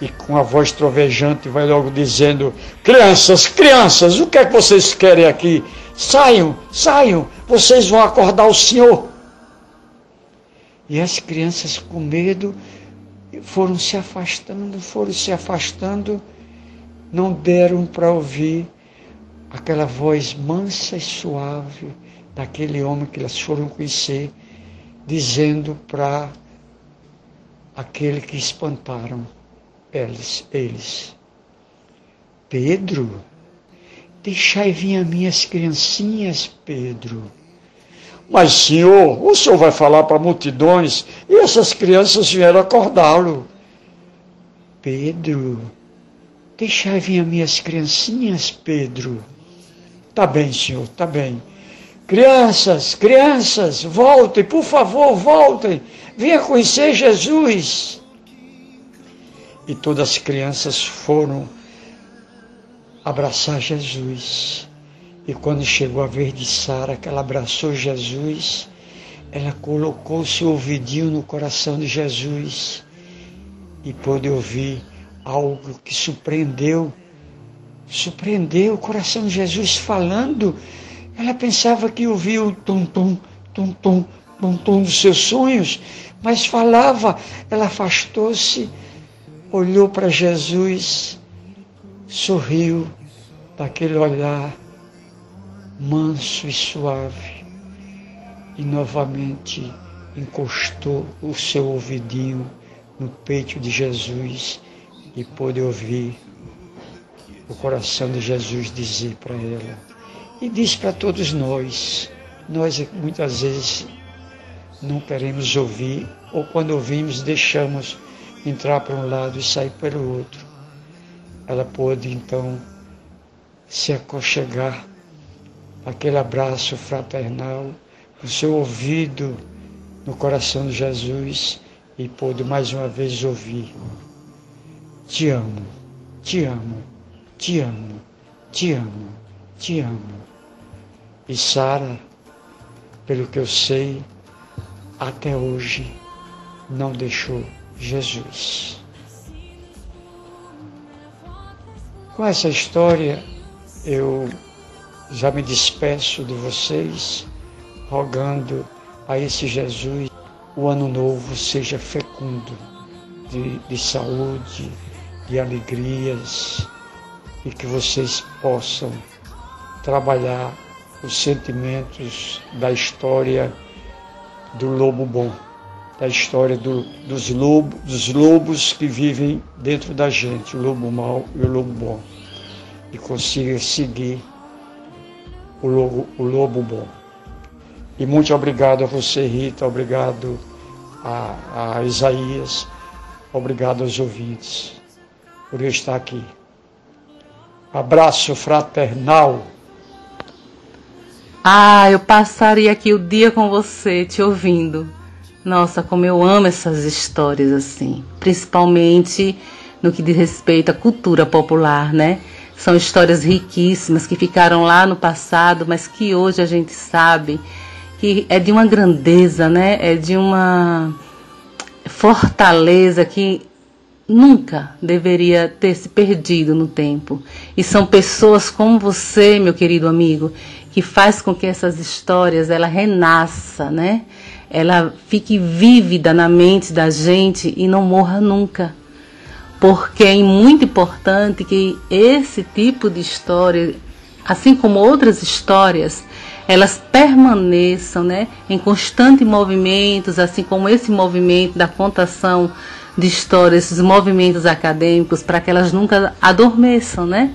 e com a voz trovejante vai logo dizendo: Crianças, crianças, o que é que vocês querem aqui? Saiam, saiam, vocês vão acordar o Senhor. E as crianças com medo foram se afastando, foram se afastando, não deram para ouvir aquela voz mansa e suave daquele homem que elas foram conhecer, dizendo para aquele que espantaram eles, eles Pedro, deixai vir as minhas criancinhas, Pedro. Mas, senhor, o senhor vai falar para multidões e essas crianças vieram acordá-lo. Pedro, deixai vir as minhas criancinhas, Pedro. Tá bem, senhor, tá bem. Crianças, crianças, voltem, por favor, voltem. Venha conhecer Jesus. E todas as crianças foram abraçar Jesus. E quando chegou a vez de Sara, que ela abraçou Jesus, ela colocou seu ouvidinho no coração de Jesus e pôde ouvir algo que surpreendeu, surpreendeu o coração de Jesus falando. Ela pensava que ouvia o tum-tum, tum-tum, tum-tum dos seus sonhos, mas falava. Ela afastou-se, olhou para Jesus, sorriu daquele olhar manso e suave, e novamente encostou o seu ouvidinho no peito de Jesus e pôde ouvir o coração de Jesus dizer para ela. E diz para todos nós, nós muitas vezes não queremos ouvir, ou quando ouvimos, deixamos entrar para um lado e sair pelo outro. Ela pôde então se aconchegar aquele abraço fraternal, o seu ouvido no coração de Jesus e pôde mais uma vez ouvir: Te amo, te amo, te amo, te amo, te amo. E Sara, pelo que eu sei, até hoje não deixou Jesus. Com essa história, eu já me despeço de vocês, rogando a esse Jesus o ano novo seja fecundo de, de saúde, de alegrias e que vocês possam trabalhar os sentimentos da história do lobo bom, da história do, dos, lobo, dos lobos que vivem dentro da gente, o lobo mau e o lobo bom, e consiga seguir o lobo, o lobo bom. E muito obrigado a você, Rita, obrigado a, a Isaías, obrigado aos ouvintes por eu estar aqui. Abraço fraternal. Ah, eu passaria aqui o dia com você, te ouvindo. Nossa, como eu amo essas histórias assim, principalmente no que diz respeito à cultura popular, né? São histórias riquíssimas que ficaram lá no passado, mas que hoje a gente sabe que é de uma grandeza, né? É de uma fortaleza que nunca deveria ter se perdido no tempo. E são pessoas como você, meu querido amigo, que faz com que essas histórias ela renasça, né? ela fique vívida na mente da gente e não morra nunca. Porque é muito importante que esse tipo de história, assim como outras histórias, elas permaneçam né, em constante movimentos, assim como esse movimento da contação de histórias, esses movimentos acadêmicos, para que elas nunca adormeçam, né?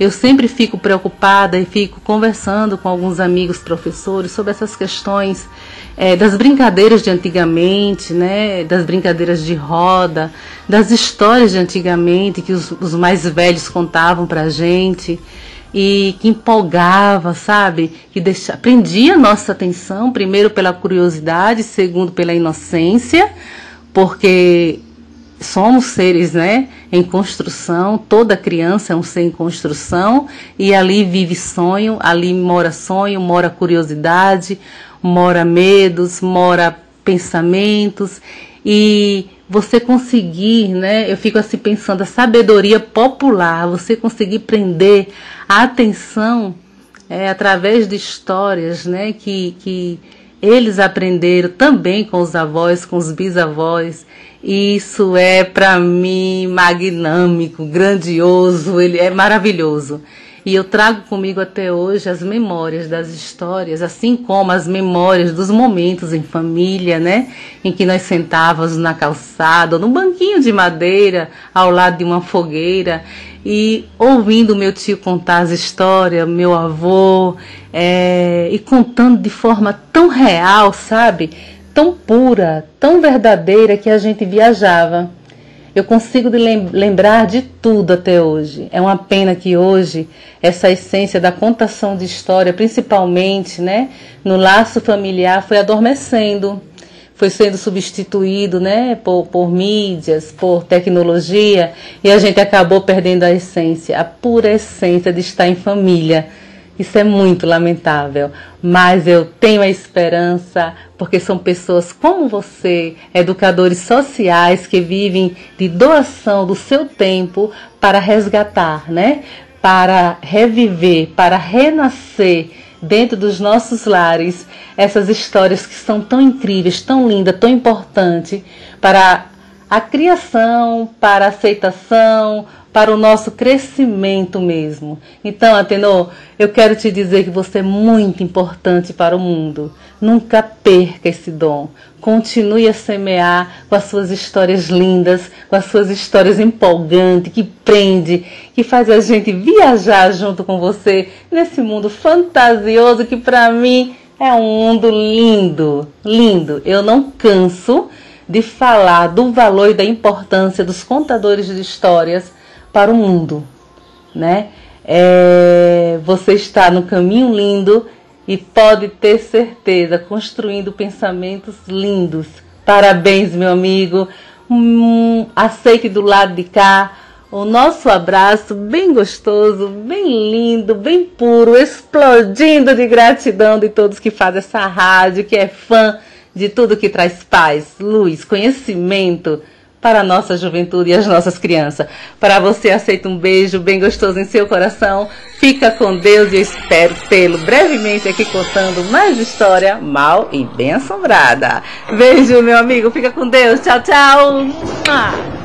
Eu sempre fico preocupada e fico conversando com alguns amigos professores sobre essas questões é, das brincadeiras de antigamente, né, das brincadeiras de roda, das histórias de antigamente que os, os mais velhos contavam para a gente e que empolgava, sabe? Que deixa, prendia nossa atenção, primeiro pela curiosidade, segundo pela inocência, porque somos seres, né, em construção, toda criança é um ser em construção e ali vive sonho, ali mora sonho, mora curiosidade, mora medos, mora pensamentos e você conseguir, né, eu fico assim pensando a sabedoria popular, você conseguir prender a atenção é, através de histórias, né, que, que eles aprenderam também com os avós, com os bisavós isso é para mim magnâmico, grandioso, ele é maravilhoso. E eu trago comigo até hoje as memórias das histórias, assim como as memórias dos momentos em família, né? Em que nós sentávamos na calçada, ou num banquinho de madeira, ao lado de uma fogueira, e ouvindo meu tio contar as histórias, meu avô, é, e contando de forma tão real, sabe? Tão pura, tão verdadeira que a gente viajava. Eu consigo lembrar de tudo até hoje. É uma pena que hoje essa essência da contação de história, principalmente, né, no laço familiar, foi adormecendo, foi sendo substituído, né, por, por mídias, por tecnologia, e a gente acabou perdendo a essência, a pura essência de estar em família isso é muito lamentável, mas eu tenho a esperança, porque são pessoas como você, educadores sociais que vivem de doação do seu tempo para resgatar, né? Para reviver, para renascer dentro dos nossos lares essas histórias que são tão incríveis, tão lindas, tão importantes para a criação, para a aceitação, para o nosso crescimento mesmo. Então, Atenor, eu quero te dizer que você é muito importante para o mundo. Nunca perca esse dom. Continue a semear com as suas histórias lindas, com as suas histórias empolgantes, que prende, que faz a gente viajar junto com você nesse mundo fantasioso que para mim é um mundo lindo, lindo. Eu não canso de falar do valor e da importância dos contadores de histórias para o mundo, né? É, você está no caminho lindo e pode ter certeza, construindo pensamentos lindos. Parabéns, meu amigo. Hum, aceite do lado de cá o nosso abraço bem gostoso, bem lindo, bem puro, explodindo de gratidão de todos que fazem essa rádio, que é fã de tudo que traz paz, luz, conhecimento para a nossa juventude e as nossas crianças. Para você, aceita um beijo bem gostoso em seu coração. Fica com Deus e eu espero tê-lo brevemente aqui contando mais história mal e bem assombrada. Beijo, meu amigo. Fica com Deus. Tchau, tchau.